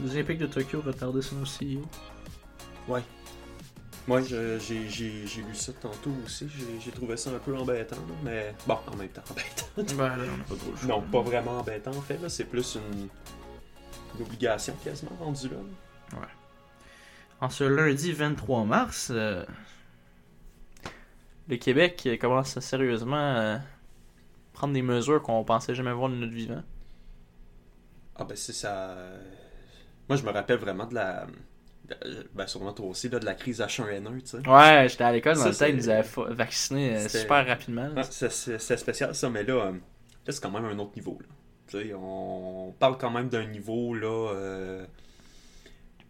Les Olympiques de Tokyo retardé son CEO. Ouais. Moi, j'ai j'ai lu ça tantôt aussi. J'ai trouvé ça un peu embêtant, là, mais bon, en même temps, embêtant. Ben là, pas trop le non, pas vraiment embêtant en fait. C'est plus une, une obligation quasiment rendue là. En ce lundi 23 mars, euh, le Québec commence à sérieusement euh, prendre des mesures qu'on pensait jamais voir de notre vivant. Ah ben c'est ça. Moi, je me rappelle vraiment de la. de- Ben, sûrement toi aussi, là, de la crise H1N1, tu sais. Ouais, j'étais à l'école dans le temps, ils nous avaient vaccinés euh, super rapidement. Ouais, c'est- spécial ça, mais là, euh, là c'est quand même un autre niveau. Là. Tu sais, on parle quand même d'un niveau là, euh,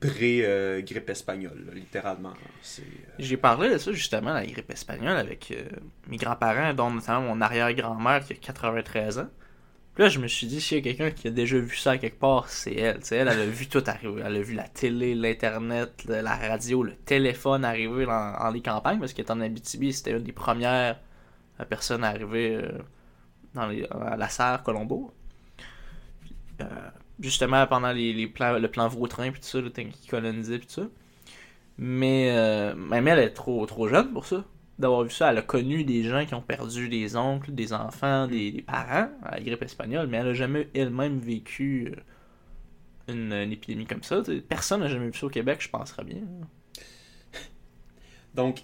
pré-grippe espagnole, là, littéralement. Euh, J'ai parlé de ça justement, la grippe espagnole, avec euh, mes grands-parents, dont notamment mon arrière-grand-mère qui a 93 ans. Puis là, je me suis dit, s'il y a quelqu'un qui a déjà vu ça quelque part, c'est elle. Elle, elle a vu tout arriver. Elle a vu la télé, l'Internet, la radio, le téléphone arriver dans, les campagnes, parce qu'elle est en Abitibi, c'était une des premières euh, personnes à arriver euh, dans à la serre Colombo. Euh, justement, pendant le plan Vautrin, puis tout ça, le qui colonisait, puis tout ça. Mais euh, même elle est trop, trop jeune pour ça. D'avoir vu ça, elle a connu des gens qui ont perdu des oncles, des enfants, des, parents à la grippe espagnole, mais elle a jamais elle-même vécu euh, une, épidémie comme ça. Personne n'a jamais vu ça au Québec, je penserais bien. Donc,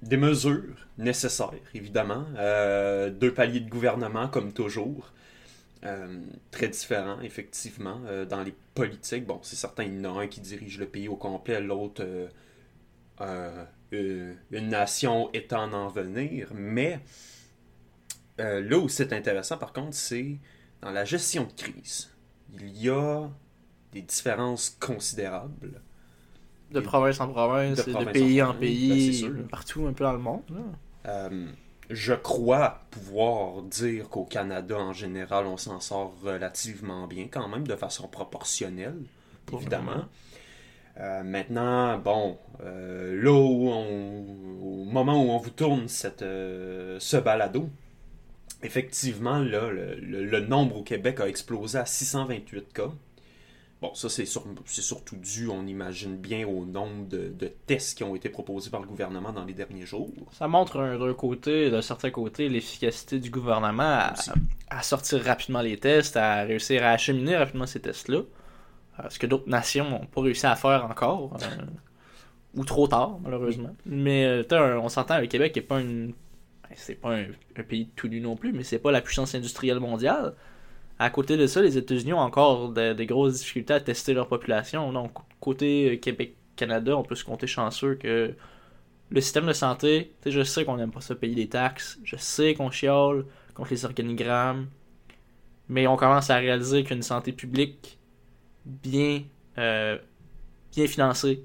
des mesures nécessaires, évidemment. Euh, deux paliers de gouvernement, comme toujours. Euh, très différents, effectivement, dans les politiques. Bon, c'est certain, il y en a un qui dirige le pays au complet, l'autre, euh, une nation étant en venir. Mais euh, là où c'est intéressant, par contre, c'est dans la gestion de crise. Il y a des différences considérables. De province en province, de province pays en pays, ben, partout un peu dans le monde. Euh, je crois pouvoir dire qu'au Canada, en général, on s'en sort relativement bien, quand même, de façon proportionnelle, évidemment. vraiment. Euh, maintenant, bon, euh, là où on- au moment où on vous tourne cette, euh, ce balado, effectivement, là, le, le- le nombre au Québec a explosé à 628 cas. Bon, ça, c'est sur- c'est surtout dû, on imagine bien, au nombre de, de tests qui ont été proposés par le gouvernement dans les derniers jours. Ça montre un- d'un côté, d'un certain côté, l'efficacité du gouvernement à sortir rapidement les tests, à réussir à acheminer rapidement ces tests-là. Euh, Ce que d'autres nations n'ont pas réussi à faire encore. euh, ou trop tard, malheureusement. Mais euh, on s'entend, le Québec n'est pas une. ben, C'est pas un, pays tout nu non plus, mais c'est pas la puissance industrielle mondiale. À côté de ça, les États-Unis ont encore de- des grosses difficultés à tester leur population. Donc, côté Québec-Canada, on peut se compter chanceux que le système de santé, je sais qu'on n'aime pas ça payer des taxes, je sais qu'on chiale contre les organigrammes, mais on commence à réaliser qu'une santé publique bien, euh, bien financée,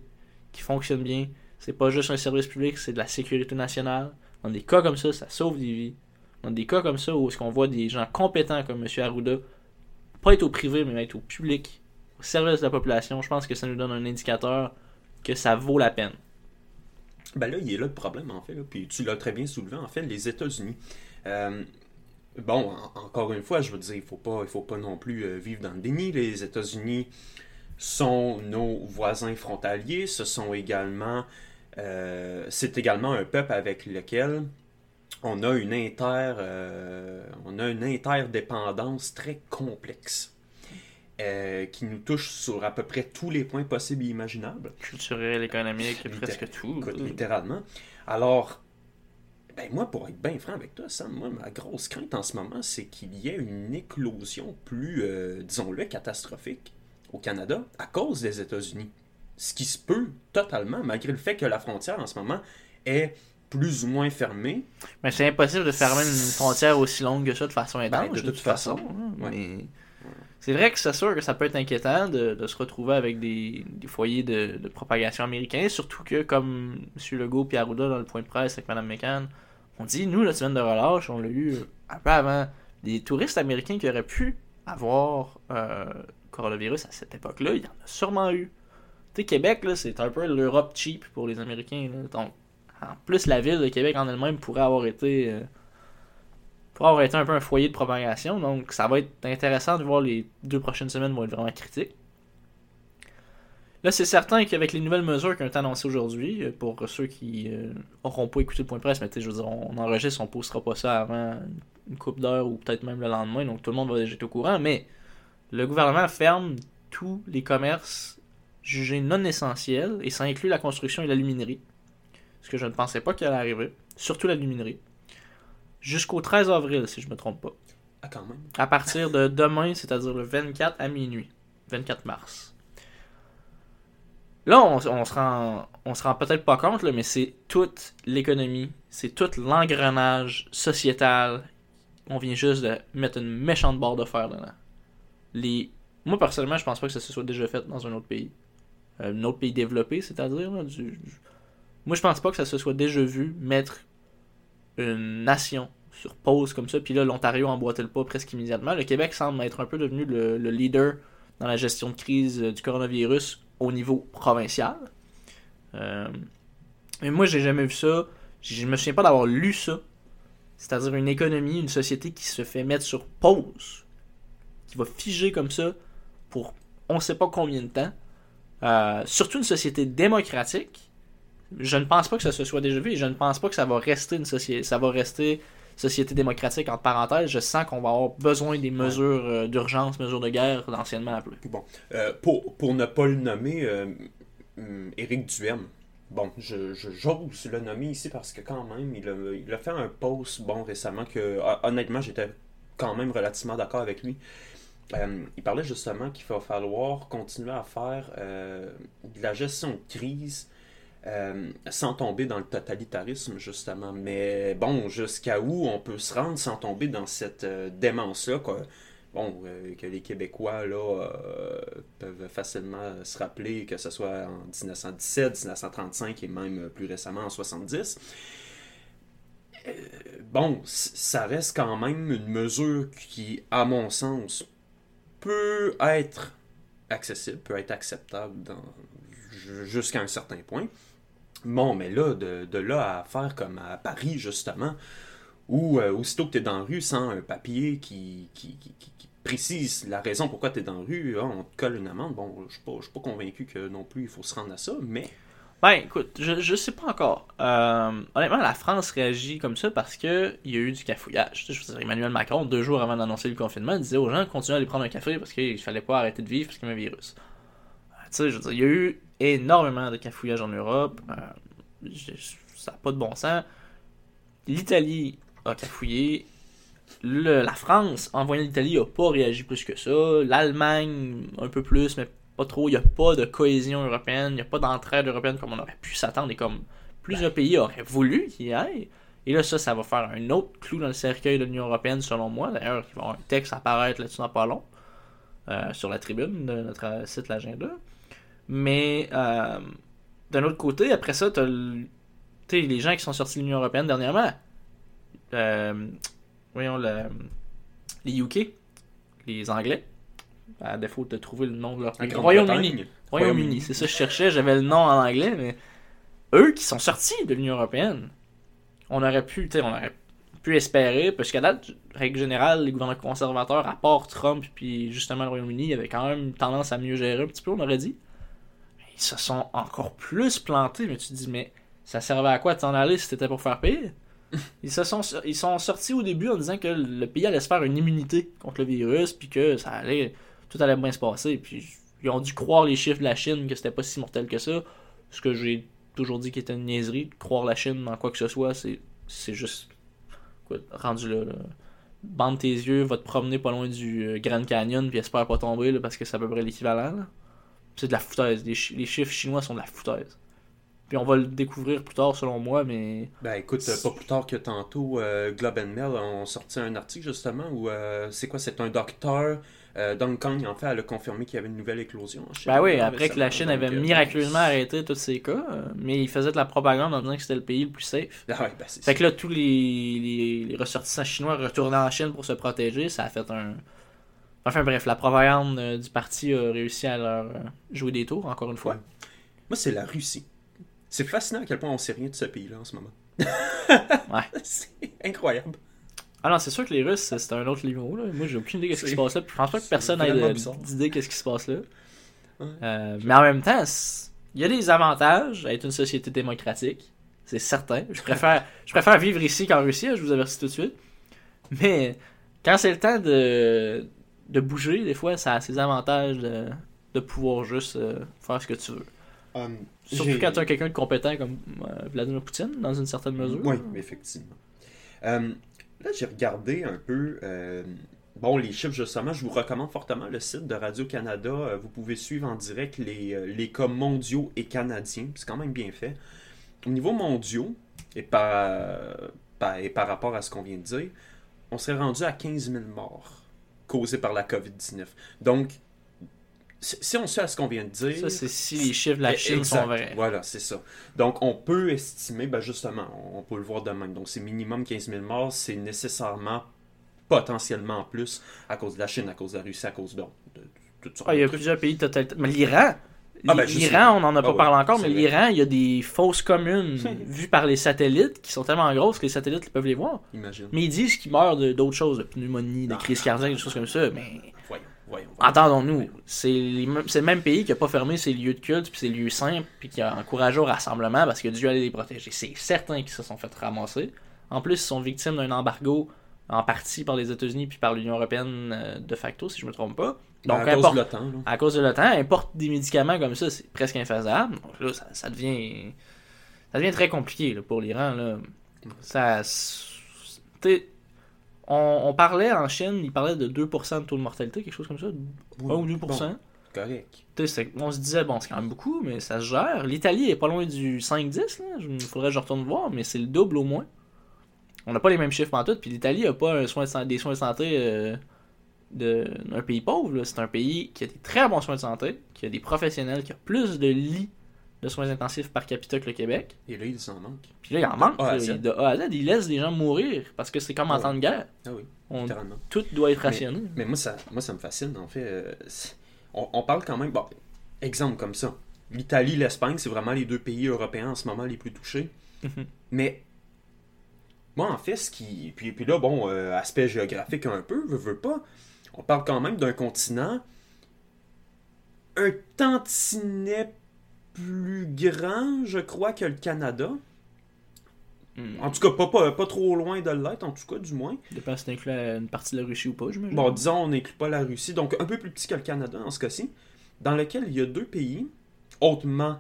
qui fonctionne bien, c'est pas juste un service public, c'est de la sécurité nationale. Dans des cas comme ça, ça sauve des vies. Dans des cas comme ça où est-ce qu'on voit des gens compétents comme M. Arruda, pas être au privé, mais être au public, au service de la population, je pense que ça nous donne un indicateur que ça vaut la peine. Ben là, il est là le problème, en fait. là. Puis tu l'as très bien soulevé, en fait, les États-Unis. Euh, bon, en- encore une fois, je veux dire, il faut pas, il faut pas non plus euh, vivre dans le déni. Les États-Unis sont nos voisins frontaliers. Ce sont également, euh, c'est également un peuple avec lequel on a une inter, euh, on a une interdépendance très complexe. euh, qui nous touche sur à peu près tous les points possibles et imaginables. Culturel, économique, presque tout. Écoute, littéralement. Alors, ben moi, pour être bien franc avec toi, Sam, moi, ma grosse crainte en ce moment, c'est qu'il y ait une éclosion plus, euh, disons-le, catastrophique au Canada à cause des États-Unis. Ce qui se peut totalement, malgré le fait que la frontière en ce moment est plus ou moins fermée. Mais c'est impossible de fermer une frontière aussi longue que ça de façon. Ben, de toute façon, hein, ouais. Mais c'est vrai que c'est sûr que ça peut être inquiétant de, se retrouver avec des, foyers de, de propagation américains, surtout que, comme M. Legault et Arruda dans le point de presse avec Mme McCann, on dit, nous, la semaine de relâche, on l'a eu un peu avant, des touristes américains qui auraient pu avoir euh, coronavirus à cette époque-là, il y en a sûrement eu. Tu sais, Québec, là, c'est un peu l'Europe cheap pour les Américains. là. Donc, en plus, la ville de Québec en elle-même pourrait avoir été euh, pourrait avoir été un peu un foyer de propagation. Donc, ça va être intéressant de voir les deux prochaines semaines vont être vraiment critiques. Là, c'est certain qu'avec les nouvelles mesures qui ont été annoncées aujourd'hui, euh, pour ceux qui n'auront pas écouté le point de presse, mais je veux dire, on enregistre, on ne postera pas ça avant une coupe d'heure ou peut-être même le lendemain, donc tout le monde va déjà être au courant, mais le gouvernement ferme tous les commerces jugés non essentiels, et ça inclut la construction et la luminerie, ce que je ne pensais pas qu'il allait arriver, surtout la luminerie, jusqu'au 13 avril, si je ne me trompe pas. Ah, quand même. À partir de demain, c'est-à-dire le 24 à minuit, 24 mars. Là, on, on se rend, on se rend peut-être pas compte, là, mais c'est toute l'économie, c'est tout l'engrenage sociétal. On vient juste de mettre une méchante barre de fer dedans. Les... Moi, personnellement, je pense pas que ça se soit déjà fait dans un autre pays. Euh, un autre pays développé, c'est-à-dire. Du... Moi, je pense pas que ça se soit déjà vu mettre une nation sur pause comme ça. Puis là, l'Ontario emboîtait le pas presque immédiatement. Le Québec semble être un peu devenu le, le leader dans la gestion de crise euh, du coronavirus au niveau provincial. Euh, mais moi, j'ai jamais vu ça. Je me souviens pas d'avoir lu ça. C'est-à-dire une économie, une société qui se fait mettre sur pause, qui va figer comme ça pour on sait pas combien de temps. Euh, surtout une société démocratique. Je ne pense pas que ça se soit déjà vu et je ne pense pas que ça va rester une société. Ça va rester société démocratique, entre parenthèses, je sens qu'on va avoir besoin des mesures euh, d'urgence, mesures de guerre, d'anciennement appelées. Bon. Euh, pour, pour ne pas le nommer, euh, hum, Éric Duhem, bon, je, j'ose le nommer ici parce que quand même, il a, il a fait un post bon récemment que honnêtement j'étais quand même relativement d'accord avec lui. il parlait justement qu'il va falloir continuer à faire de la gestion de crise euh, sans tomber dans le totalitarisme, justement. Mais bon, jusqu'à où on peut se rendre sans tomber dans cette euh, démence-là, Bon, euh, que les Québécois là, peuvent facilement se rappeler, que ce soit en 1917, 1935 et même plus récemment en 70. bon, ça reste quand même une mesure qui, à mon sens, peut être accessible, peut être acceptable jusqu'à un certain point. Bon, mais là, de, là à faire comme à Paris, justement, où euh, aussitôt que tu es dans la rue sans un papier qui, qui, précise la raison pourquoi tu es dans la rue, hein, on te colle une amende. Bon, je ne suis, pas convaincu que non plus il faut se rendre à ça, mais. Ben, écoute, je, je sais pas encore. Euh, honnêtement, la France réagit comme ça parce qu'il y a eu du cafouillage. Je veux dire, Emmanuel Macron, deux jours avant d'annoncer le confinement, disait aux gens de continuer à aller prendre un café parce qu'il fallait pas arrêter de vivre parce qu'il y avait un virus. Tu sais, je veux dire, il y a eu énormément de cafouillage en Europe. Euh, ça n'a pas de bon sens. L'Italie a cafouillé. la France, en voyant l'Italie, n'a pas réagi plus que ça. L'Allemagne, un peu plus, mais pas trop. Il n'y a pas de cohésion européenne. Il n'y a pas d'entraide européenne comme on aurait pu s'attendre et comme plusieurs ben. pays auraient voulu qu'il y ait. Et là, ça, ça va faire un autre clou dans le cercueil de l'Union européenne, selon moi. D'ailleurs, il va y avoir un texte apparaître là-dessus dans pas long, euh, sur la tribune de notre site L'Agenda. Mais euh, d'un autre côté, après ça, t'as les gens qui sont sortis de l'Union Européenne dernièrement. Euh, voyons, les UK, les Anglais, à défaut de trouver le nom de leur pays. Royaume-Uni. Royaume-Uni, c'est ça que je cherchais, j'avais le nom en anglais, mais eux qui sont sortis de l'Union Européenne, on aurait pu, on aurait pu espérer, parce qu'à date, règle générale, les gouvernements conservateurs, à part Trump puis justement le Royaume-Uni, avaient quand même tendance à mieux gérer un petit peu, on aurait dit ils se sont encore plus plantés. Mais tu te dis, mais ça servait à quoi de t'en aller si c'était pour faire pire? Ils, se sont, ils sont sortis au début en disant que le pays allait se faire une immunité contre le virus, puis que ça allait, tout allait bien se passer. Puis ils ont dû croire les chiffres de la Chine que c'était pas si mortel que ça. Ce que j'ai toujours dit qui était une niaiserie. Croire la Chine dans quoi que ce soit, c'est, c'est juste rendu là, Bande tes yeux, va te promener pas loin du euh, Grand Canyon, puis espère pas tomber parce que c'est à peu près l'équivalent. C'est de la foutaise. Les, chiffres chinois sont de la foutaise. Puis on va le découvrir plus tard, selon moi, mais. Ben écoute, pas plus tard que tantôt, euh, Globe and Mail ont sorti un article justement où euh, c'est quoi C'est un docteur. Euh, Dong Kong, en fait, elle a confirmé qu'il y avait une nouvelle éclosion. Ben oui, après que la Chine avait euh, miraculeusement arrêté tous ces cas, mais il faisait de la propagande en disant que c'était le pays le plus safe. Ah ouais, ben fait que là, tous les, les ressortissants chinois retournaient en Chine pour se protéger, ça a fait un, Enfin bref, la propagande euh, du parti a réussi à leur euh, jouer des tours, encore une fois. Moi, c'est la Russie. C'est fascinant à quel point on sait rien de ce pays-là en ce moment. ouais. C'est incroyable. Ah non, c'est sûr que les Russes, c'est un autre niveau. Là. Moi, j'ai aucune idée de ce qui se passe là. Je pense pas que personne ait d'idée de ce qui se passe là. Ouais. Euh, mais en même temps, il y a des avantages à être une société démocratique. C'est certain. Je préfère, je préfère vivre ici qu'en Russie, je vous avertis tout de suite. Mais quand c'est le temps de, de bouger, des fois, ça a ses avantages de, de pouvoir juste euh, faire ce que tu veux. Euh, Surtout quand tu as quelqu'un de compétent comme euh, Vladimir Poutine, dans une certaine mesure. Oui, effectivement. Euh, là, j'ai regardé un peu. euh, bon, les chiffres, justement, je vous recommande fortement le site de Radio-Canada. Vous pouvez suivre en direct les, les cas mondiaux et canadiens. C'est quand même bien fait. Au niveau mondiaux, et par, par- et par rapport à ce qu'on vient de dire, on serait rendu à 15 000 morts causés par la COVID-19. Donc, si on suit à ce qu'on vient de dire. Ça, c'est si les chiffres de la Chine exact. sont vrais. Voilà, c'est ça. Donc, on peut estimer, ben justement, on peut le voir de même. Donc, c'est minimum 15 000 morts, c'est nécessairement potentiellement plus à cause de la Chine, à cause de la Russie, à cause de, de, de Ah, il y a plusieurs pays totalitaires. Mais l'Iran, Ah, ben, l'Iran, on n'en a pas Ah oui, parlé encore, mais l'Iran, il y a des fausses communes vues par les satellites qui sont tellement grosses que les satellites peuvent les voir. Imagine. Mais ils disent qu'ils meurent d'autres choses, de pneumonie, de Ah. crise cardiaque, des choses comme ça. Mais Voyons, voyons. voyons. entendons-nous, c'est mêmes- c'est le même pays qui a pas fermé ses lieux de culte puis ses lieux saints puis qui a encouragé au rassemblement parce que Dieu allait les protéger. C'est certain qu'ils se sont fait ramasser. En plus, ils sont victimes d'un embargo en partie par les États-Unis puis par l'Union européenne euh, de facto, si je me trompe pas. Donc, à cause de l'OTAN, à cause de l'OTAN, importe des médicaments comme ça, c'est presque infaisable. Donc là, ça, ça devient. Ça devient très compliqué là, pour l'Iran. Là. Ça. On, on parlait en Chine, ils parlaient de 2% de taux de mortalité, quelque chose comme ça. 1 ou 2%. Bon, correct. C'est- on se disait, bon, c'est quand même beaucoup, mais ça se gère. L'Italie est pas loin du 5-10, là. Il faudrait que je retourne voir, mais c'est le double au moins. On n'a pas les mêmes chiffres en tout, puis l'Italie a pas un soin de san- des soins de santé euh, de- d'un pays pauvre. C'est un pays qui a des très bons soins de santé, qui a des professionnels, qui a plus de lits de soins intensifs par capita que le Québec. Et là, il en manque. Puis là, il en manque. A à là. Z. Il- de A à Z, il laisse les gens mourir parce que c'est comme en Ah temps de guerre. Ah oui, On- tout doit être rationné. Mais moi ça, moi, ça me fascine, en fait. euh, on parle quand même. Bon, exemple comme ça. L'Italie, l'Espagne, c'est vraiment les deux pays européens en ce moment les plus touchés. Mhm. Mais moi, en fait, ce qui. Puis, puis là, bon, euh, aspect géographique un peu, veux pas. On parle quand même d'un continent un tantinet plus grand, je crois, que le Canada. Hmm. En tout cas, pas, pas, pas trop loin de l'être, en tout cas, du moins. Dépend si t'inclus la- une partie de la Russie ou pas, j'imagine. Bon, disons, on n'inclut pas la Russie, donc un peu plus petit que le Canada dans ce cas-ci, dans lequel il y a deux pays hautement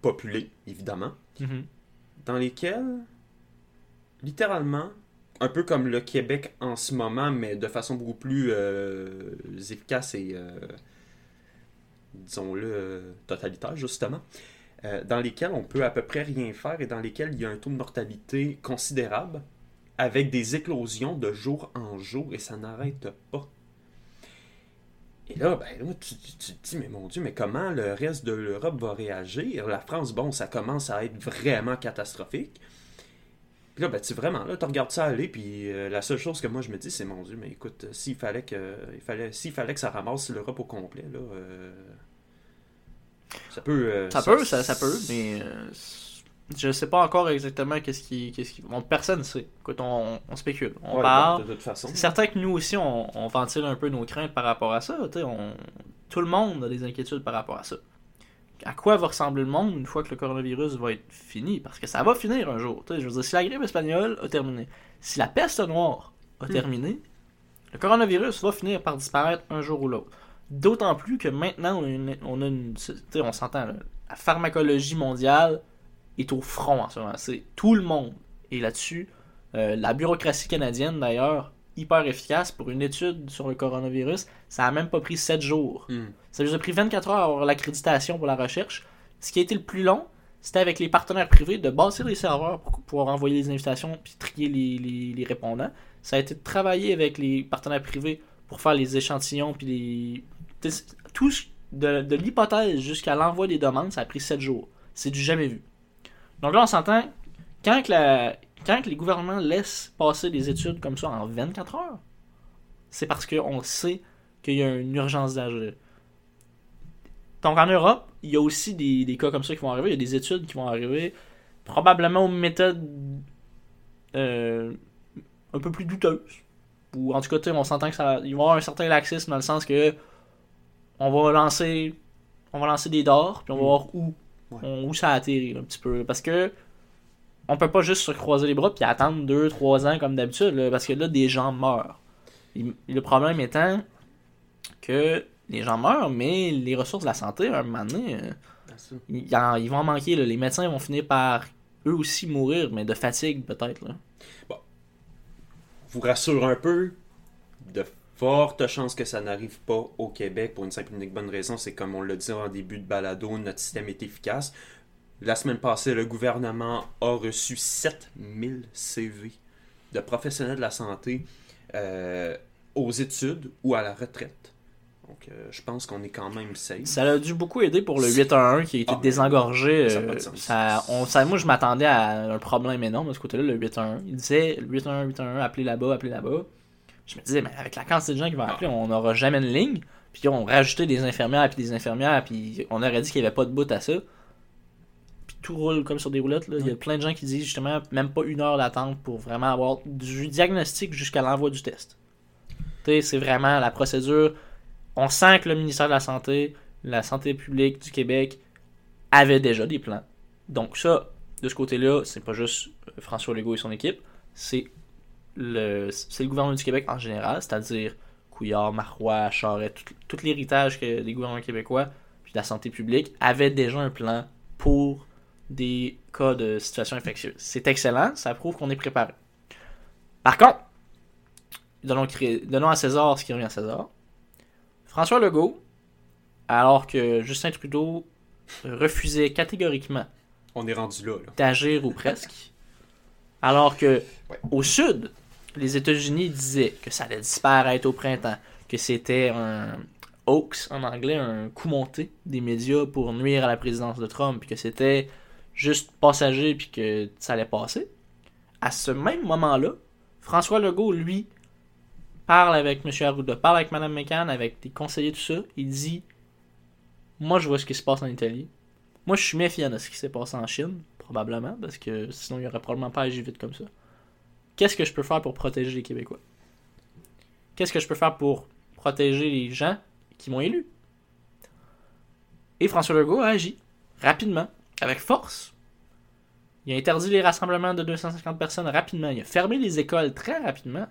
populés, évidemment, Mhm. dans lesquels, littéralement, un peu comme le Québec en ce moment, mais de façon beaucoup plus euh, efficace et, euh, disons-le, totalitaire, justement, euh, dans lesquels on peut à peu près rien faire et dans lesquels il y a un taux de mortalité considérable, avec des éclosions de jour en jour, et ça n'arrête pas. Et là, ben, là, tu, tu- tu te dis, mais mon Dieu, mais comment le reste de l'Europe va réagir? La France, bon, ça commence à être vraiment catastrophique. Puis là, ben, tu vraiment, là, tu regardes ça aller, puis euh, la seule chose que moi je me dis, c'est, mon Dieu, mais écoute, euh, s'il fallait que, il fallait, s'il fallait que ça ramasse l'Europe au complet, là, euh, ça peut... euh, Ça peut, ça, ça peut, mais euh, je sais pas encore exactement qu'est-ce qui, qu'est-ce qui, bon, personne sait. Écoute, on, on spécule, on Ouais, parle. de toute façon. C'est certain que nous aussi, on, on ventile un peu nos craintes par rapport à ça. On, tout le monde a des inquiétudes par rapport à ça. À quoi va ressembler le monde une fois que le coronavirus va être fini? Parce que ça va finir un jour. Je veux dire, si la grippe espagnole a terminé, si la peste noire a Hmm. terminé, le coronavirus va finir par disparaître un jour ou l'autre. D'autant plus que maintenant, on a une, on, a une- tu sais, on s'entend, la pharmacologie mondiale est au front en ce moment. C'est tout le monde est là-dessus. Euh, la bureaucratie canadienne, d'ailleurs, hyper efficace pour une étude sur le coronavirus. Ça a même pas pris 7 jours. Hmm. Ça nous a pris 24 heures à avoir l'accréditation pour la recherche. Ce qui a été le plus long, c'était avec les partenaires privés de bâtir les serveurs pour pouvoir envoyer les invitations puis trier les, les- les répondants. Ça a été de travailler avec les partenaires privés pour faire les échantillons puis les. Tout de, de l'hypothèse jusqu'à l'envoi des demandes, ça a pris 7 jours. C'est du jamais vu. Donc là, on s'entend, quand, que la- quand les gouvernements laissent passer des études comme ça en 24 heures, c'est parce qu'on sait qu'il y a une urgence d'agir. Donc en Europe, il y a aussi des, des cas comme ça qui vont arriver. Il y a des études qui vont arriver, probablement aux méthodes euh, un peu plus douteuses. Ou en tout cas, on s'entend que ça, il va y avoir un certain laxisme dans le sens que on va lancer on va lancer des dards, puis on va Mm. voir où, Ouais. on- où ça atterrit un petit peu. Parce que on peut pas juste se croiser les bras puis attendre 2-3 ans comme d'habitude, parce que là, des gens meurent. Le problème étant que les gens meurent, mais les ressources de la santé, à un moment donné, euh, ils vont en manquer. là. Les médecins vont finir par eux aussi mourir, mais de fatigue peut-être. là. vous rassure un peu, de fortes chances que ça n'arrive pas au Québec pour une simple et unique bonne raison, c'est comme on l'a dit en début de balado, notre système est efficace. La semaine passée, le gouvernement a reçu 7000 CV de professionnels de la santé euh, aux études ou à la retraite. Donc, euh, je pense qu'on est quand même safe. Ça a dû beaucoup aider pour le 8-1-1 qui a été Ah, désengorgé. ça a euh, pas de sens. ça- on, ça- moi, je m'attendais à un problème énorme de ce côté-là, le 8-1-1. Il disait le 8-1-1, 8-1-1, appelez là-bas, appelez là-bas. Je me disais, mais avec la quantité de gens qui vont Ah. appeler, on n'aura jamais une ligne. Puis on rajoutait des infirmières, puis des infirmières, puis on aurait dit qu'il n'y avait pas de bout à ça. Tout roule comme sur des roulettes. là. Il y a plein de gens qui disent justement même pas une heure d'attente pour vraiment avoir du diagnostic jusqu'à l'envoi du test. C'est vraiment la procédure. On sent que le ministère de la Santé, la Santé publique du Québec avait déjà des plans. Donc ça, de ce côté-là, c'est pas juste euh, François Legault et son équipe, c'est le, c'est le gouvernement du Québec en général, c'est-à-dire Couillard, Marois, Charest, tout, tout l'héritage que des gouvernements québécois, puis la santé publique, avait déjà un plan pour des cas de situation infectieuse. C'est excellent, ça prouve qu'on est préparé. Par contre, donnons, donnons à César ce qui revient à César. François Legault, alors que Justin Trudeau refusait catégoriquement On est rendu là. là. d'agir ou presque. Alors que Ouais. au sud, les États-Unis disaient que ça allait disparaître au printemps, que c'était un hoax en anglais, un coup monté des médias pour nuire à la présidence de Trump, puis que c'était juste passager, puis que ça allait passer. À ce même moment-là, François Legault, lui, parle avec M. Arruda, parle avec Mme McCann, avec des conseillers, tout ça. Il dit Moi, je vois ce qui se passe en Italie. Moi, je suis méfiant de ce qui s'est passé en Chine, probablement, parce que sinon, il n'y aurait probablement pas agi vite comme ça. Qu'est-ce que je peux faire pour protéger les Québécois? Qu'est-ce que je peux faire pour protéger les gens qui m'ont élu? Et François Legault a agi rapidement, avec force. Il a interdit les rassemblements de 250 personnes rapidement. Il a fermé les écoles très rapidement.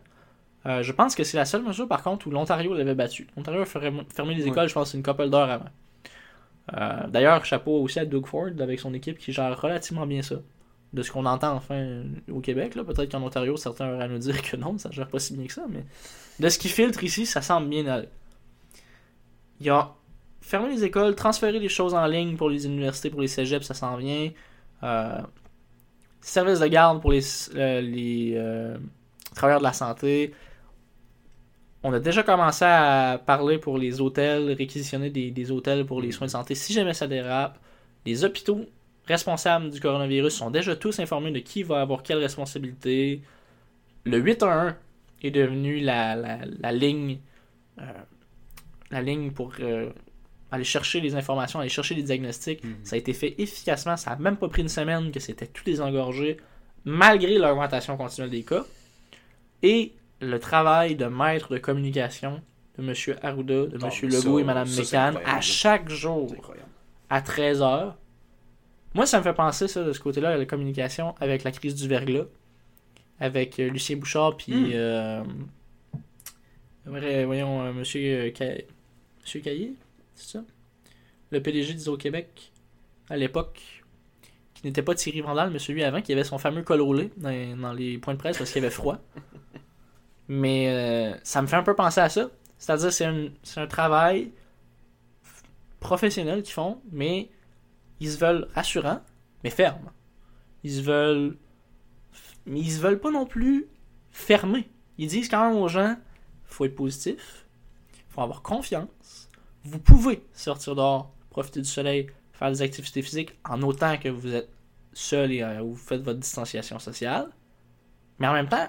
Euh, je pense que c'est la seule mesure, par contre, où l'Ontario l'avait battu. L'Ontario a fermé les écoles, je pense, une couple d'heures avant. Euh, D'ailleurs, chapeau aussi à Doug Ford avec son équipe qui gère relativement bien ça. De ce qu'on entend enfin au Québec, là. peut-être qu'en Ontario, certains auraient à nous dire que non, ça gère pas si bien que ça, mais de ce qui filtre ici, ça semble bien aller. Il a fermé les écoles, transféré les choses en ligne pour les universités, pour les cégeps, ça s'en vient. Euh, service de garde pour les, euh, les euh, travailleurs de la santé. On a déjà commencé à parler pour les hôtels, réquisitionner des, des hôtels pour les soins de santé si jamais ça dérape. Les hôpitaux responsables du coronavirus sont déjà tous informés de qui va avoir quelle responsabilité. Le 811 est devenu la, la, la ligne euh, la ligne pour aller chercher les informations, aller chercher les diagnostics. Mhm. Ça a été fait efficacement. Ça n'a même pas pris une semaine que c'était tout désengorgé, malgré l'augmentation continuelle des cas. Et le travail de maître de communication de M. Arruda, de Ah, M. mais Legault ça, et Mme ça, incroyable. à chaque jour, à 13h. Moi, ça me fait penser, ça, de ce côté-là, à la communication avec la crise du verglas, avec euh, Lucien Bouchard, puis. Hmm. euh, voyons, euh, Monsieur, Ca- Monsieur Caillé, c'est ça Le PDG d'Iso-Québec, à l'époque, qui n'était pas Thierry Vandal, mais celui avant, qui avait son fameux col roulé dans, dans les points de presse parce qu'il avait froid. Mais euh, ça me fait un peu penser à ça. C'est-à-dire, c'est un, c'est un travail professionnel qu'ils font, mais ils se veulent rassurants, mais fermes. Ils se veulent. Mais ils se veulent pas non plus fermer. Ils disent quand même aux gens faut être positif, faut avoir confiance. Vous pouvez sortir dehors, profiter du soleil, faire des activités physiques en autant que vous êtes seul et euh, vous faites votre distanciation sociale. Mais en même temps,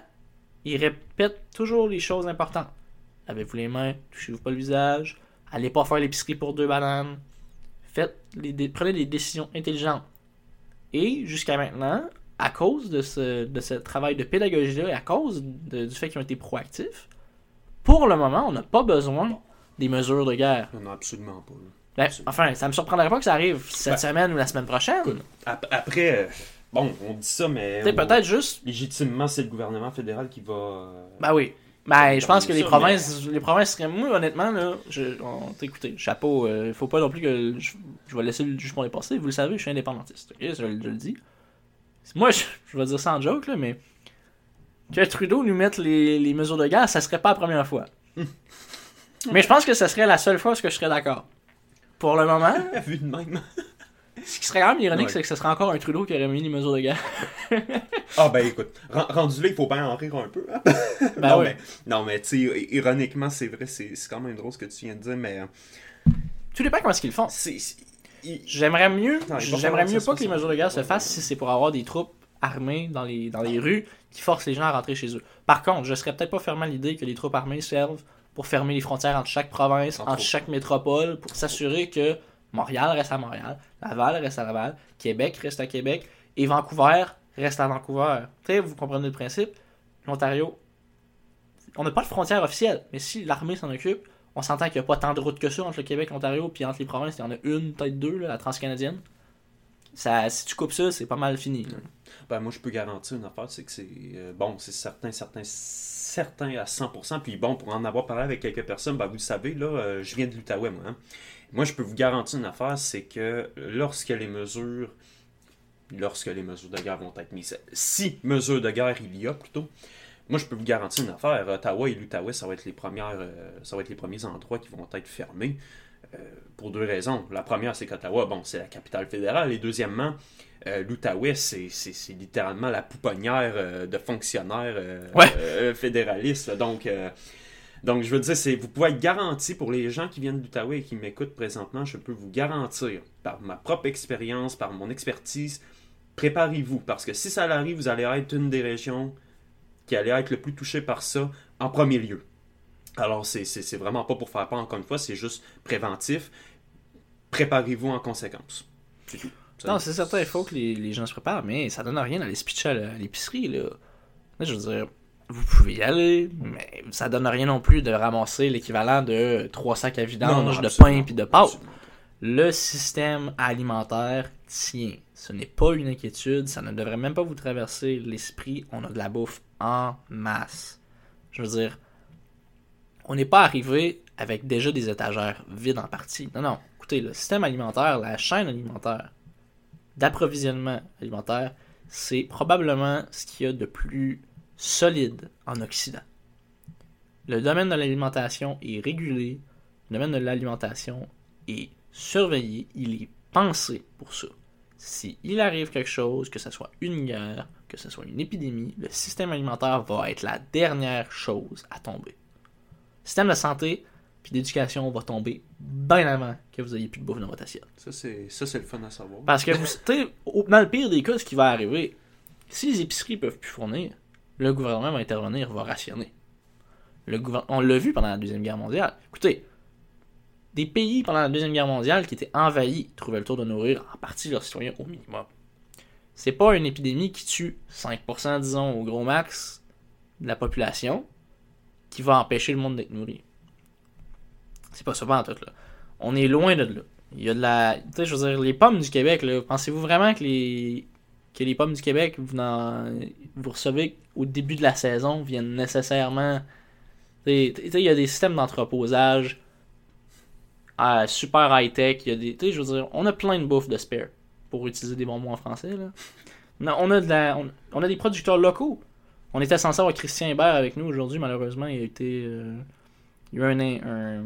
ils répètent toujours les choses importantes. Lavez-vous les mains, touchez-vous pas le visage, allez pas faire l'épicerie pour deux bananes. Faites prenez des décisions intelligentes. Et jusqu'à maintenant, à cause de ce, travail de pédagogie-là et à cause du fait qu'ils ont été proactifs, pour le moment, on n'a pas besoin des mesures de guerre. Non, absolument pas. Ben, Absolument. enfin, ça me surprendrait pas que ça arrive cette Ben, semaine ou la semaine prochaine. Écoute, ap- Après, euh, bon, on dit ça, mais. Peut-être juste. Légitimement, c'est le gouvernement fédéral qui va. euh, Ben oui. Ben, je pense que Ça, les mais- provinces, les provinces seraient. Moi, honnêtement, là, je, on, écoutez, chapeau, euh, faut pas non plus que. Je, je vais laisser le jugement les passer. Vous le savez, je suis indépendantiste. ok? Je, je le dis. Moi, je, je vais dire ça en joke, là, mais. Que Trudeau nous mette les, les mesures de guerre, ça serait pas la première fois. mais je pense que ça serait la seule fois où je serais d'accord. Pour le moment, Vu de même. ce qui serait quand même ironique, Ouais. c'est que ce serait encore un Trudeau qui aurait mis les mesures de guerre. Ah, ben écoute, ren- rendu là, il faut bien en rire un peu. hein. Ben non, oui. mais, non, mais tu sais, ironiquement, c'est vrai, c'est c'est quand même drôle ce que tu viens de dire, mais. euh, Tout dépend comment est-ce qu'ils le font. J'aimerais mieux, j'aimerais mieux pas que les mesures de guerre se fassent si c'est pour avoir des troupes armées dans les, dans les rues qui forcent les gens à rentrer chez eux. Par contre, je serais peut-être pas fermé à l'idée que les troupes armées servent pour fermer les frontières entre chaque province, Entre chaque métropole, pour s'assurer que Montréal reste à Montréal, Laval reste à Laval, Québec reste à Québec et Vancouver reste à Vancouver. Vous comprenez le principe? L'Ontario, on n'a pas de frontière officielle, mais si l'armée s'en occupe, on s'entend qu'il n'y a pas tant de routes que ça entre le Québec et l'Ontario, puis entre les provinces, il y en a une, peut-être deux, là, la transcanadienne. Ça, si tu coupes ça, c'est pas mal fini. là. Ben, moi, je peux garantir une affaire, c'est que c'est. euh, bon, c'est certain, certain, certain à 100%. Puis bon, pour en avoir parlé avec quelques personnes, ben, vous le savez, là, euh, je viens de l'Outaouais, moi. hein. Moi, je peux vous garantir une affaire, c'est que lorsque les mesures. Lorsque les mesures de guerre vont être mises. Si mesures de guerre il y a plutôt. Moi, je peux vous garantir une affaire. Ottawa et l'Outaouais, ça va être les premières, euh, ça va être les premiers endroits qui vont être fermés. euh, pour deux raisons. La première, c'est qu'Ottawa, bon, c'est la capitale fédérale. Et deuxièmement, euh, l'Outaouais, c'est, littéralement la pouponnière euh, de fonctionnaires euh, Ouais. fédéralistes. Donc, donc, je veux dire, c'est, vous pouvez être garanti pour les gens qui viennent d'Outaouais et qui m'écoutent présentement, je peux vous garantir, par ma propre expérience, par mon expertise, préparez-vous. Parce que si ça arrive, vous allez être une des régions qui allait être le plus touchée par ça en premier lieu. Alors, c'est vraiment pas pour faire peur, encore une fois, c'est juste préventif. Préparez-vous en conséquence. C'est tout. Non, c'est certain, il faut que les, les gens se préparent, mais ça donne rien d'aller se pitcher à l'épicerie, là. Là, Je veux dire, vous pouvez y aller, mais ça donne rien non plus de ramasser l'équivalent de trois sacs à vidange non, de pain puis de pâtes. Le système alimentaire tient. Ce n'est pas une inquiétude, ça ne devrait même pas vous traverser l'esprit. On a de la bouffe en masse. Je veux dire, on n'est pas arrivé avec déjà des étagères vides en partie. Non, non. Écoutez, le système alimentaire, la chaîne alimentaire, d'approvisionnement alimentaire, c'est probablement ce qu'il y a de plus solide en Occident. Le domaine de l'alimentation est régulé, le domaine de l'alimentation est surveillé, il est pensé pour ça. Si il arrive quelque chose, que ce soit une guerre, que ce soit une épidémie, le système alimentaire va être la dernière chose à tomber. Système de santé puis d'éducation va tomber bien avant que vous ayez plus de bouffe dans votre assiette. Ça, c'est, ça, c'est le fun à savoir. Parce que vous, au- dans le pire des cas, ce qui va arriver, si les épiceries peuvent plus fournir, le gouvernement va intervenir, va rationner. Le On l'a vu pendant la Deuxième Guerre mondiale. Écoutez, des pays pendant la Deuxième Guerre mondiale qui étaient envahis trouvaient le tour de nourrir en partie leurs citoyens au minimum. C'est pas une épidémie qui tue 5%, disons, au gros max de la population qui va empêcher le monde d'être nourri. C'est pas ça pas en tout, là. On est loin de là. Il y a de la. Tu sais, je veux dire, les pommes du Québec, là, pensez-vous vraiment que les. que les pommes du Québec, vous, n'en- vous recevez au début de la saison, viennent nécessairement. Tu sais, il y a des systèmes d'entreposage ah, super high-tech. Il y a des. Tu sais, je veux dire, on a plein de bouffe de spare, pour utiliser des bons mots en français, là. Non, on a de la. On, on a des producteurs locaux. On était censé avoir Christian Hébert avec nous aujourd'hui, malheureusement, il a été. euh, il y a eu un, un,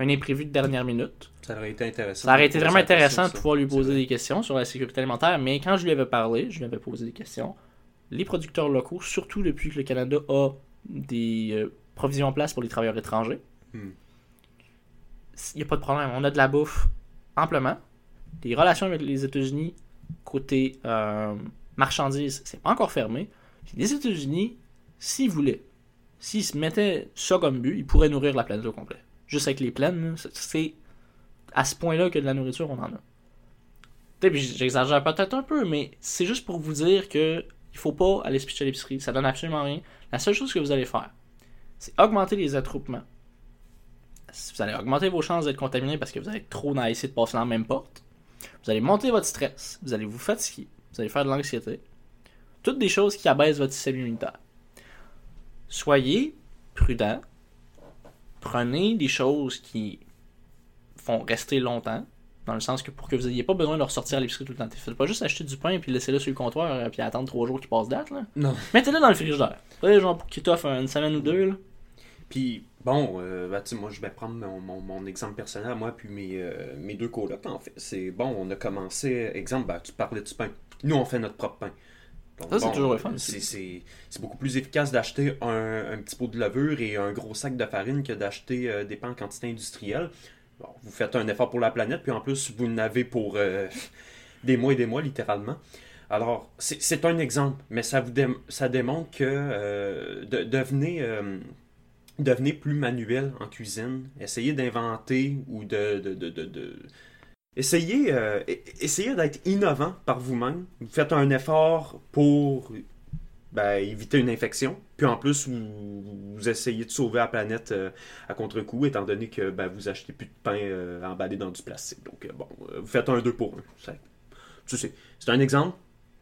un imprévu de dernière minute. Ça aurait été intéressant. Ça aurait été vraiment intéressant de pouvoir lui poser des questions sur la sécurité alimentaire, mais quand je lui avais parlé, je lui avais posé des questions. Les producteurs locaux, surtout depuis que le Canada a des euh, provisions en place pour les travailleurs étrangers, Hmm. il n'y a pas de problème. On a de la bouffe amplement. Les relations avec les États-Unis, côté euh, marchandises, c'est pas encore fermé. Puis les États-Unis, s'ils voulaient, s'ils se mettaient ça comme but, ils pourraient nourrir la planète au complet. Juste avec les plaines, c'est- à ce point-là que de la nourriture, on en a. Puis j'exagère peut-être un peu, mais c'est juste pour vous dire que il faut pas aller se pitcher à l'épicerie. Ça donne absolument rien. La seule chose que vous allez faire, c'est augmenter les attroupements vous allez augmenter vos chances d'être contaminé parce que vous allez trop dans de passer dans la même porte. Vous allez monter votre stress, vous allez vous fatiguer, vous allez faire de l'anxiété. Toutes des choses qui abaissent votre système immunitaire. Soyez prudent. Prenez des choses qui font rester longtemps. Dans le sens que pour que vous n'ayez pas besoin de ressortir à l'épicerie tout le temps. Faites pas juste acheter du pain et puis laisser-le sur le comptoir et puis attendre trois jours qu'il passe date. Là. Non. Mettez-le dans le frigidaire. Vous genre pour qu'il t'offre une semaine ou deux. Là. Puis, bon, euh, ben, tu sais, moi, je vais prendre mon, mon- mon exemple personnel, moi, puis mes, euh, mes deux colocs, en fait. C'est bon, on a commencé, exemple, ben, tu parlais du pain. Nous, on fait notre propre pain. Donc, Ça, c'est toujours le fun, c'est- beaucoup plus efficace d'acheter un, un petit pot de levure et un gros sac de farine que d'acheter euh, des pains en quantité industrielle. Bon, vous faites un effort pour la planète, puis en plus, vous n'avez pour euh, des mois et des mois, littéralement. Alors, c'est un exemple, mais ça, vous dé- ça démontre que euh, de, devenez, devenez plus manuel en cuisine. Essayez d'inventer ou de- Essayez, euh, e- essayez d'être innovant par vous-même. Vous faites un effort pour ben, éviter une infection. Puis en plus, vous, essayez de sauver la planète euh, à contre-coup, étant donné que ben, vous achetez plus de pain euh, emballé dans du plastique. Donc, bon, vous faites un 2 pour 1. Ça- tu sais, c'est un exemple,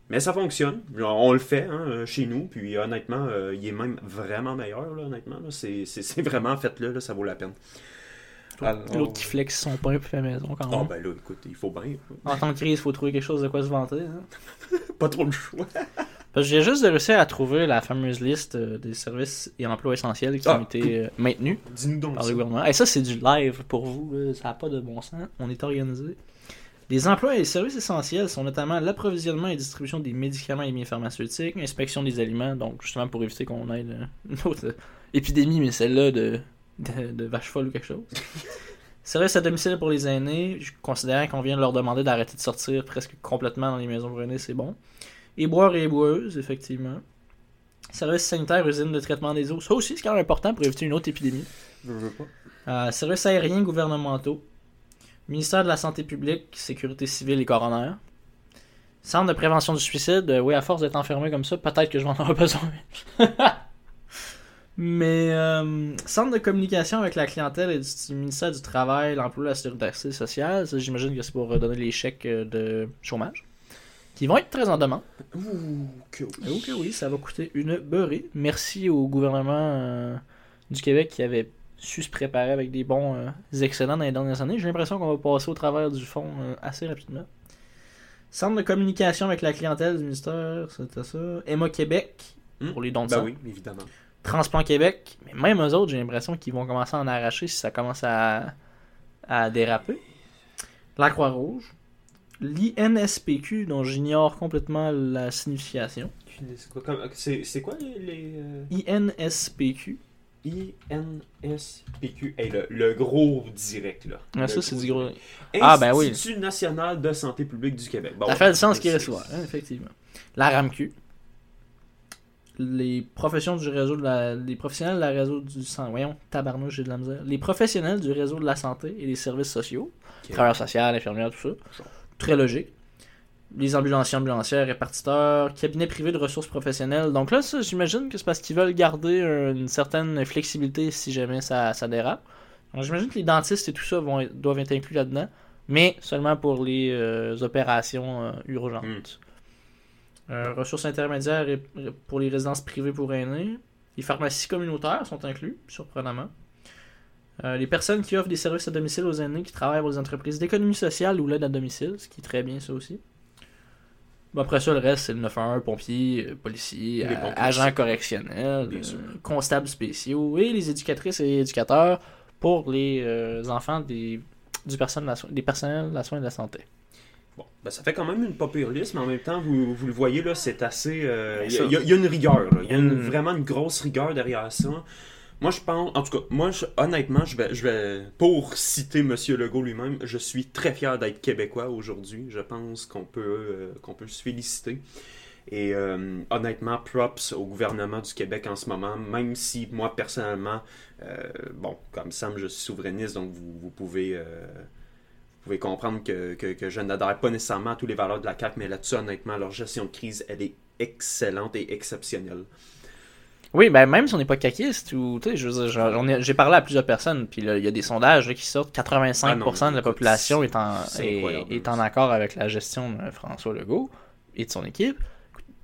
mais ça fonctionne. On le fait hein, chez nous, puis honnêtement, il est même vraiment meilleur, honnêtement. C'est vraiment fait-le, là, ça vaut la peine. Alors- L'autre qui flex son pain puis fait maison quand même. Ah ben là, écoute, il faut bien. En temps de crise, il faut trouver quelque chose de quoi se vanter. hein. Pas trop le choix. Parce que j'ai juste de réussir à trouver la fameuse liste euh, des services et emplois essentiels qui Ah. ont été euh, maintenus donc par le gouvernement. Et ça, c'est du live pour vous. là. Ça n'a pas de bon sens. On est organisé. Les emplois et les services essentiels sont notamment l'approvisionnement et distribution des médicaments et biens pharmaceutiques, l'inspection des aliments, donc justement pour éviter qu'on ait euh, une autre épidémie, mais celle-là de, de, de vache folle ou quelque chose. Services à domicile pour les aînés, je considère qu'on vient de leur demander d'arrêter de sortir presque complètement dans les maisons pour aînés, c'est bon. Boire et boeuses, effectivement. Services sanitaires, usines de traitement des eaux, ça aussi c'est quand même important pour éviter une autre épidémie. Je veux pas. Euh, services aériens gouvernementaux? Ministère de la Santé publique, Sécurité civile et coroner. Centre de prévention du suicide? euh, oui, à force d'être enfermé comme ça, peut-être que je vais en avoir besoin. Mais euh, centre de communication avec la clientèle et du ministère du Travail, l'Emploi la Sécurité sociale, ça, j'imagine que c'est pour redonner les chèques euh, de chômage, qui vont être très en demande. Ouh, que oui. Oui, ça va coûter une beurrée. Merci au gouvernement euh, du Québec qui avait su se préparer avec des bons euh, excellents dans les dernières années. J'ai l'impression qu'on va passer au travers du fond assez rapidement. Centre de communication avec la clientèle du ministère, c'était ça. Emma Québec, Hmm. pour les dons de Ben sang. oui, évidemment. Transplant Québec, mais même eux autres, j'ai l'impression qu'ils vont commencer à en arracher si ça commence à, à déraper. La Croix-Rouge. L'INSPQ, dont j'ignore complètement la signification. C'est quoi, les, euh, INSPQ. INSPQ? Hey, le, le gros direct, là. Ah, Le ça, c'est du gros. direct. Ah, ben oui. Institut national de santé publique du Québec. Bon, Ça fait du sens qu'il reçoit, hein, effectivement. La RAMQ. Les professions du réseau de la... Les professionnels de la réseau du sang. Voyons, tabarnouche, j'ai de la misère. Les professionnels du réseau de la santé et des services sociaux. Travailleurs sociaux, infirmières, tout ça. Très logique. Les ambulanciers, ambulancières, répartiteurs, cabinets privés de ressources professionnelles. Donc là, ça, j'imagine que c'est parce qu'ils veulent garder une certaine flexibilité si jamais ça, ça dérape. Donc j'imagine que les dentistes et tout ça vont, doivent être inclus là-dedans, mais seulement pour les euh, opérations euh, urgentes. Hmm. Euh, ressources intermédiaires et- pour les résidences privées pour aînés. Les pharmacies communautaires sont inclus, surprenamment. Euh, les personnes qui offrent des services à domicile aux aînés qui travaillent pour des entreprises d'économie sociale ou l'aide à domicile, ce qui est très bien ça aussi. Bon, après ça, le reste, c'est le 911, pompiers, policiers, Les euh, bons agents correctionnels, constables spéciaux et les éducatrices et éducateurs pour les euh, enfants des, du personne des personnels de la soin de la santé. Bon, ben, ça fait quand même une pas pire liste, mais en même temps, vous, vous le voyez, là, c'est assez... euh, Il y, a- y y une rigueur. Il y a une- Mm. vraiment une grosse rigueur derrière ça. Moi, je pense... En tout cas, moi, je- honnêtement, je vais, je vais... Pour citer M. Legault lui-même, je suis très fier d'être québécois aujourd'hui. Je pense qu'on peut, euh, qu'on peut se féliciter. Et euh, honnêtement, props au gouvernement du Québec en ce moment, même si moi, personnellement, euh, bon, comme Sam, je suis souverainiste, donc vous, vous pouvez... euh, vous pouvez comprendre que, que, que je n'adhère pas nécessairement à toutes les valeurs de la CAQ, mais là-dessus, honnêtement, leur gestion de crise, elle est excellente et exceptionnelle. Oui, ben même si on n'est pas caquiste, ou, tu sais, j'ai parlé à plusieurs personnes, puis il y a des sondages là, qui sortent, 85% Ah non, de la population est en, est, est en accord avec la gestion de François Legault et de son équipe.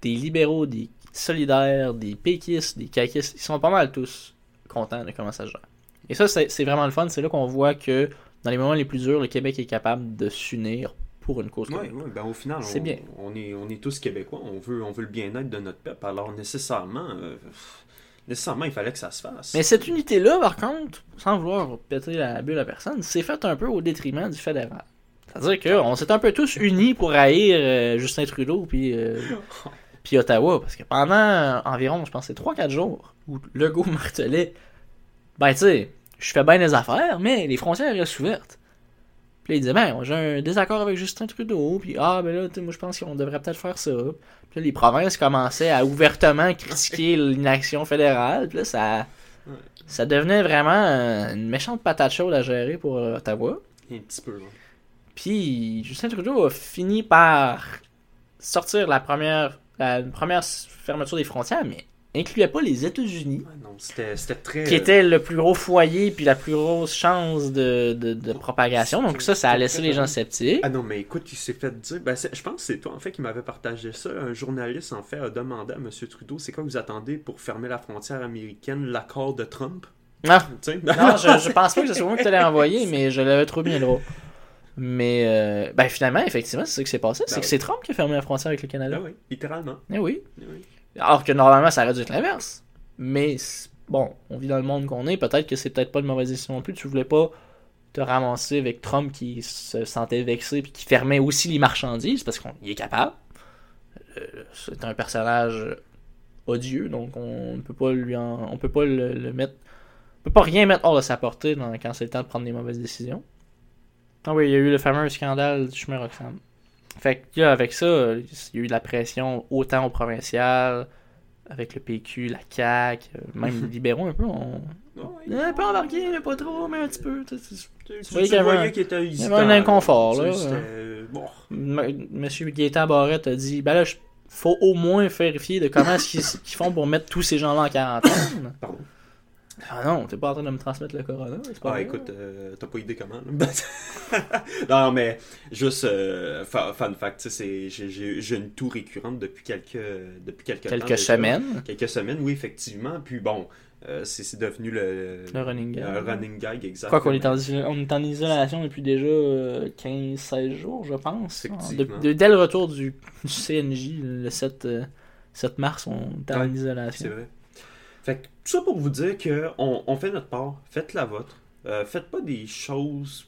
Des libéraux, des solidaires, des péquistes, des caquistes, ils sont pas mal tous contents de comment ça se gère. Et ça, c'est vraiment le fun. C'est là qu'on voit que dans les moments les plus durs, le Québec est capable de s'unir pour une cause commune. ouais, ben au final, C'est on, bien. on est, on est tous québécois, on veut, on veut le bien-être de notre peuple, alors nécessairement, euh, nécessairement, il fallait que ça se fasse. Mais cette unité-là, par contre, sans vouloir péter la bulle à personne, c'est fait un peu au détriment du fédéral. C'est-à-dire qu'on s'est un peu tous unis pour haïr euh, Justin Trudeau puis, euh, puis Ottawa. Parce que pendant environ, je pense, c'est 3-4 jours où Legault martelait Ben, tu sais, je fais bien des affaires, mais les frontières restent ouvertes. Puis là, il disait Ben, j'ai un désaccord avec Justin Trudeau. Puis ah, ben là, moi, je pense qu'on devrait peut-être faire ça. Puis là, les provinces commençaient à ouvertement critiquer l'inaction fédérale. Puis là, ça, Ouais. ça devenait vraiment une méchante patate chaude à gérer pour euh, Ottawa. Un petit peu, là. Puis Justin Trudeau a fini par sortir la première, la première fermeture des frontières, mais incluait pas les États-Unis, Ouais, non, c'était très... qui était le plus gros foyer puis la plus grosse chance de, de, de propagation. Donc ça, ça a laissé les gens sceptiques. Ah non, mais écoute, il s'est fait dire. Ben, je pense que c'est toi, en fait, qui m'avait partagé ça. Un journaliste, en fait, a demandé à M. Trudeau c'est quoi vous attendez pour fermer la frontière américaine, l'accord de Trump? Sais? non je, je pense pas que ce soit moi qui te l'ai envoyé, mais je l'avais trouvé bien drôle. Mais euh, ben finalement, effectivement, c'est ça qui s'est passé. C'est Ben que oui. c'est Trump qui a fermé la frontière avec le Canada. Ah oui, littéralement. Eh oui. Ah oui. Alors que normalement, ça aurait dû être l'inverse. Mais bon, on vit dans le monde qu'on est. Peut-être que c'est peut-être pas une mauvaise décision non plus. Tu voulais pas te ramasser avec Trump qui se sentait vexé puis qui fermait aussi les marchandises parce qu'il est capable. Euh, c'est un personnage odieux, donc on ne peut pas lui en- on peut pas le, mettre, on peut pas rien mettre hors de sa portée quand c'est le temps de prendre des mauvaises décisions. Ah oui, il y a eu le fameux scandale du chemin. Fait que là, avec ça, euh, il y a eu de la pression autant au provincial, avec le PQ, la CAQ, euh, même les libéraux un peu. On... Est un peu embarqué, mais pas trop, mais un petit peu. tu Tu, tu- voyais qu'il y avait un- avait inconfort, là. c'était- Bon. M- Monsieur Gaétan Barrette a dit ben là, faut au moins vérifier de comment est-ce qu'ils qu'ils font pour mettre tous ces gens-là en quarantaine. Pardon. Ah non, t'es pas en train de me transmettre le corona, c'est pas Ah, vrai. écoute, euh, t'as pas idée comment, non, mais juste, euh, fa- fun fact, j'ai- une toux récurrente depuis quelques, depuis quelques, temps Quelques déjà. semaines. Quelques semaines, oui, effectivement. Puis bon, euh, c'est devenu le, Le running gag. un running gag, exactement. Quoi qu'on est, en, on est en isolation depuis déjà euh, 15-16 jours, je pense. Effectivement. De- de- dès le retour du, du CNJ, le 7, euh, 7 mars, on est en Ouais, isolation. C'est vrai. Fait que tout ça pour vous dire que on, fait notre part, faites la vôtre. Euh, faites pas des choses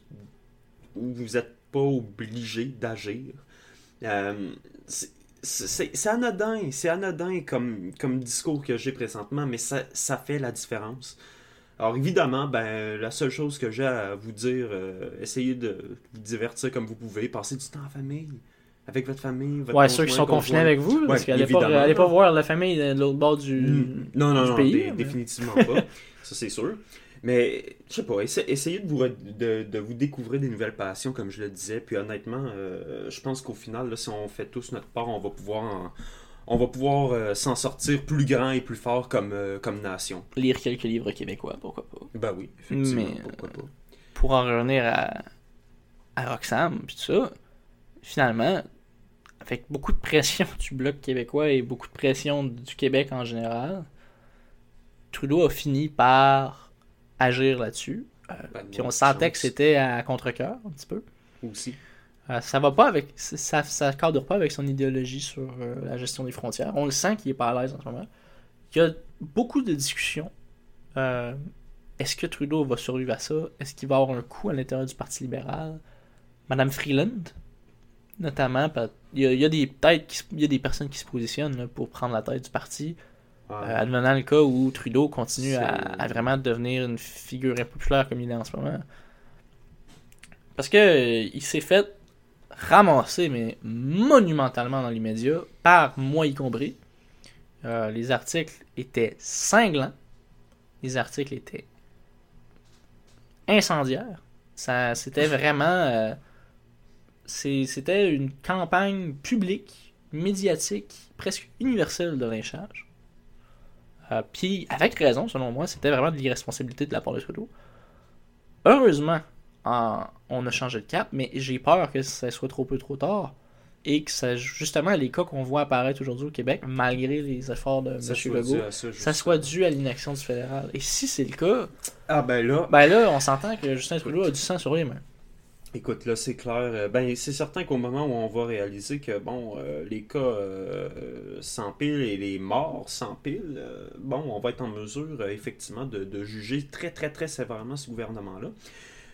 où vous n'êtes pas obligé d'agir. Euh, c'est anodin, c'est anodin comme, comme discours que j'ai présentement, mais ça, ça fait la différence. Alors évidemment, ben la seule chose que j'ai à vous dire, euh, essayez de vous divertir comme vous pouvez, passez du temps en famille, avec votre famille. Votre Ouais, ceux qui sont confinés avec vous, là, parce Ouais, qu'allez pas, voir la famille de l'autre bord du, Mm. Non, non, du non, pays. mais- définitivement pas. Ça, c'est sûr. Mais, je sais pas, essa- essayez de vous, re- de, de vous découvrir des nouvelles passions, comme je le disais. Puis honnêtement, euh, je pense qu'au final, là, si on fait tous notre part, on va pouvoir en- on va pouvoir euh, s'en sortir plus grand et plus fort comme, euh, comme nation. Lire quelques livres québécois, pourquoi pas. Ben oui, effectivement, Mais, pourquoi pas. Pour en revenir à, à Roxham, puis tout ça, finalement, avec beaucoup de pression du Bloc québécois et beaucoup de pression du Québec en général, Trudeau a fini par agir là-dessus. Euh, Ben, puis on sentait que c'était à contre-cœur un petit peu. Aussi. Euh, ça va pas avec ça ça cadre pas avec son idéologie sur euh, la gestion des frontières. On le sent qu'il est pas à l'aise en ce moment. Il y a beaucoup de discussions. Euh, est-ce que Trudeau va survivre à ça? Est-ce qu'il va avoir un coup à l'intérieur du Parti libéral? Madame Freeland, notamment, il y a, il y a des têtes il y a des personnes qui se positionnent là, pour prendre la tête du parti. Ah, Euh, advenant le cas où Trudeau continue à, vraiment devenir une figure impopulaire comme il est en ce moment. Parce que euh, il s'est fait ramasser, mais monumentalement dans les médias, par moi y compris. Euh, les articles étaient cinglants. Les articles étaient incendiaires. Ça, c'était vraiment. C'était une campagne publique, médiatique, presque universelle de lynchage. Euh, Puis, avec raison, selon moi, c'était vraiment de l'irresponsabilité de la part de Trudeau. Heureusement, en- on a changé de cap, mais j'ai peur que ça soit trop peu trop tard. Et que ça, justement, les cas qu'on voit apparaître aujourd'hui au Québec, malgré les efforts de Ça M. soit Legault, ça soit dû à l'inaction du fédéral. Et si c'est le cas, Ah ben là, ben là, on s'entend que Justin Trudeau a du sang sur les mains. Écoute, là, c'est clair. Euh, Ben, c'est certain qu'au moment où on va réaliser que, bon, euh, les cas euh, s'empilent et les morts s'empilent, euh, bon, on va être en mesure, euh, effectivement, de, de juger très, très, très sévèrement ce gouvernement-là.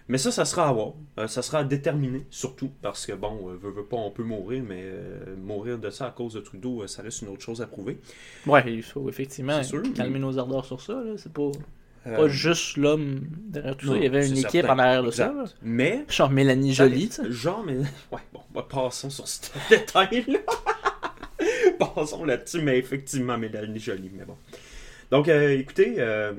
Mais ça, ça sera à voir. Ça sera à déterminer, surtout, parce que, bon, veut, veut pas, on peut mourir, mais mourir de ça à cause de Trudeau, ça reste une autre chose à prouver. Ouais, il faut effectivement calmer nos ardeurs sur ça. là. C'est pas, pas juste l'homme derrière tout ça. Il y avait une équipe certain. en arrière de exact. ça. Mais, Genre Mélanie Jolie, tu sais. Genre, mais. Ouais, bon, bah, passons sur ce détail-là. passons là-dessus, mais effectivement, Mélanie Jolie, mais bon. Donc, euh, écoutez, euh,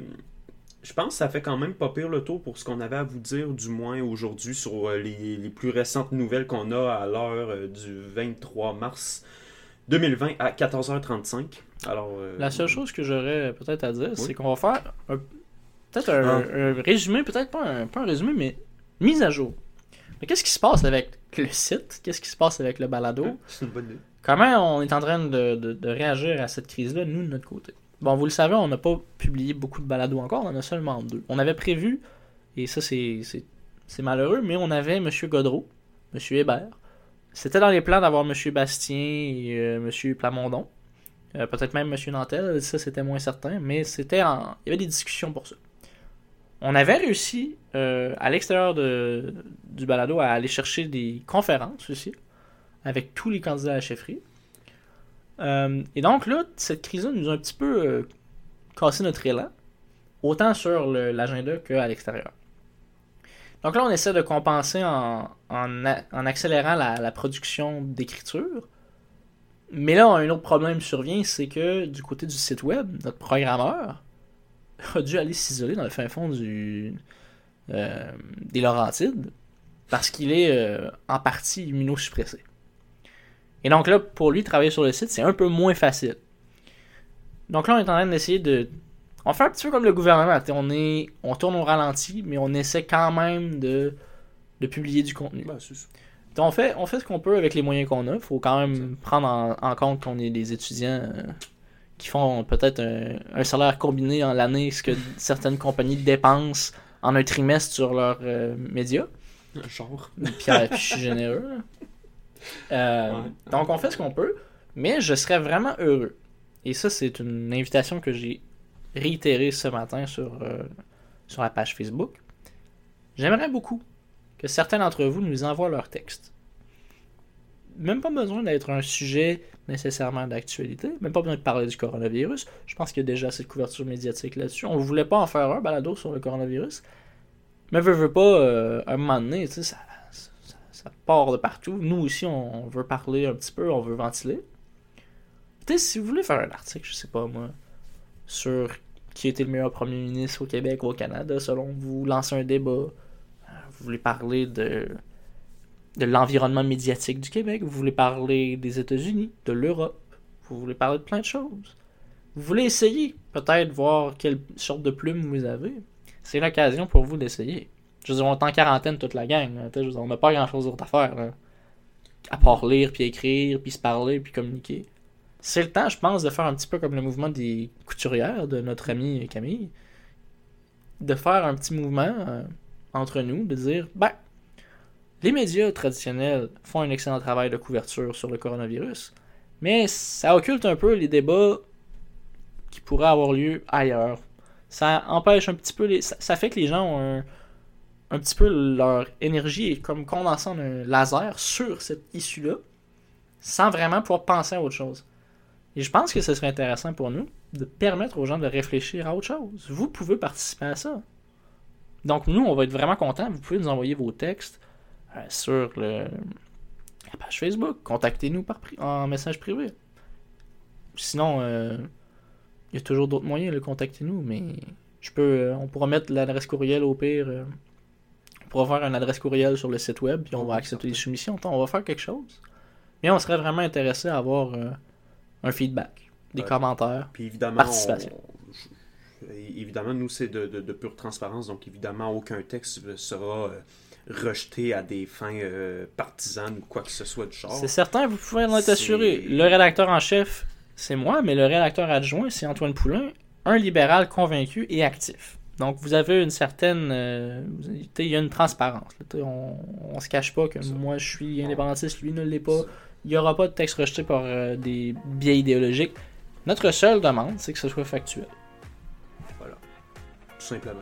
je pense que ça fait quand même pas pire le tour pour ce qu'on avait à vous dire, du moins aujourd'hui, sur euh, les, les plus récentes nouvelles qu'on a à l'heure euh, du 23 mars 2020 à 14h35. Alors, euh, La seule chose que j'aurais peut-être à dire, c'est qu'on va faire un- peut-être un, Ah. un résumé, peut-être pas un, pas un résumé, mais mise à jour. Mais Qu'est-ce qui se passe avec le site? Qu'est-ce qui se passe avec le balado? c'est une bonne idée. Comment on est en train de, de- de réagir à cette crise-là, nous, de notre côté? Bon, vous le savez, on n'a pas publié beaucoup de balados encore, on en a seulement deux. On avait prévu, et ça c'est malheureux, mais on avait M. Godreau, M. Hébert. C'était dans les plans d'avoir M. Bastien et euh, M. Plamondon. Euh, Peut-être même M. Nantel, ça c'était moins certain, mais c'était en... il y avait des discussions pour ça. On avait réussi, euh, à l'extérieur du balado, à aller chercher des conférences aussi, avec tous les candidats à la chefferie. Euh, et donc là, cette crise-là nous a un petit peu euh, cassé notre élan, autant sur l'agenda qu'à l'extérieur. Donc là, on essaie de compenser en accélérant la, la production d'écriture. Mais là, un autre problème survient, c'est que du côté du site web, notre programmeur a dû aller s'isoler dans le fin fond du, euh, des Laurentides parce qu'il est euh, en partie immunosuppressé. Et donc là, pour lui, travailler sur le site, c'est un peu moins facile. Donc là, on est en train d'essayer de... On fait un petit peu comme le gouvernement. On, est... on tourne au ralenti, mais on essaie quand même de, de publier du contenu. Ben, c'est ça. Donc, on fait, on fait ce qu'on peut avec les moyens qu'on a. Il faut quand même prendre en, en compte qu'on est des étudiants euh, qui font peut-être un, un salaire combiné en l'année, ce que certaines compagnies dépensent en un trimestre sur leurs euh, médias. Genre. Puis, euh, puis je suis généreux. Euh, Ouais. Donc, on fait ce qu'on peut, mais je serais vraiment heureux. Et ça, c'est une invitation que j'ai réitérée ce matin sur, euh, sur la page Facebook. J'aimerais beaucoup que certains d'entre vous nous envoient leurs textes. Même pas besoin d'être un sujet nécessairement d'actualité, même pas besoin de parler du coronavirus. Je pense qu'il y a déjà assez de couverture médiatique là-dessus. On voulait pas en faire un balado sur le coronavirus, mais veut, veut pas, euh, un moment donné, ça, ça, ça part de partout. Nous aussi, on, on veut parler un petit peu, on veut ventiler. Peut-être si vous voulez faire un article, je sais pas moi, sur qui était le meilleur premier ministre au Québec ou au Canada, selon vous, lancer un débat. Euh, Vous voulez parler de, de l'environnement médiatique du Québec, vous voulez parler des États-Unis, de l'Europe, vous voulez parler de plein de choses. Vous voulez essayer, peut-être voir quelle sorte de plume vous avez. C'est l'occasion pour vous d'essayer. Je veux dire, on est en quarantaine toute la gang. je on n'a pas grand-chose d'autre à faire. À part lire, puis écrire, puis se parler, puis communiquer. C'est le temps, je pense, de faire un petit peu comme le mouvement des couturières de notre ami Camille. De faire un petit mouvement euh, entre nous, de dire, ben, les médias traditionnels font un excellent travail de couverture sur le coronavirus, mais ça occulte un peu les débats qui pourraient avoir lieu ailleurs. Ça empêche un petit peu les. Ça, fait que les gens ont un, petit peu leur énergie est comme condensée en un laser sur cette issue-là, sans vraiment pouvoir penser à autre chose. Et je pense que ce serait intéressant pour nous de permettre aux gens de réfléchir à autre chose. Vous pouvez participer à ça. Donc nous, on va être vraiment contents. Vous pouvez nous envoyer vos textes sur le, la page Facebook. Contactez-nous par en message privé. Sinon, euh, il y a toujours d'autres moyens de contacter nous, mais je peux, euh, on pourra mettre l'adresse courriel au pire. euh, on pourra faire une adresse courriel sur le site web, puis on va accepter les soumissions. On va faire quelque chose. Mais on serait vraiment intéressé à avoir euh, un feedback, des commentaires. Puis évidemment, Participation. on- évidemment, nous, c'est de, de, de, pure transparence, donc évidemment, aucun texte sera euh, rejeté à des fins euh, partisanes ou quoi que ce soit du genre. C'est certain, vous pouvez en être assuré. Le rédacteur en chef, c'est moi, mais le rédacteur adjoint, c'est Antoine Poulain, un libéral convaincu et actif. Donc, vous avez une certaine. euh, il y a une transparence. là. On, on se cache pas que moi, je suis indépendantiste, lui ne l'est pas. Il n'y aura pas de texte rejeté par euh, des biais idéologiques. Notre seule demande, c'est que ce soit factuel. Voilà. Tout simplement.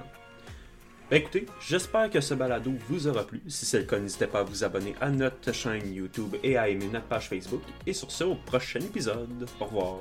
Ben, écoutez, j'espère que ce balado vous aura plu. Si c'est le cas, n'hésitez pas à vous abonner à notre chaîne YouTube et à aimer notre page Facebook. Et sur ce, au prochain épisode. Au revoir.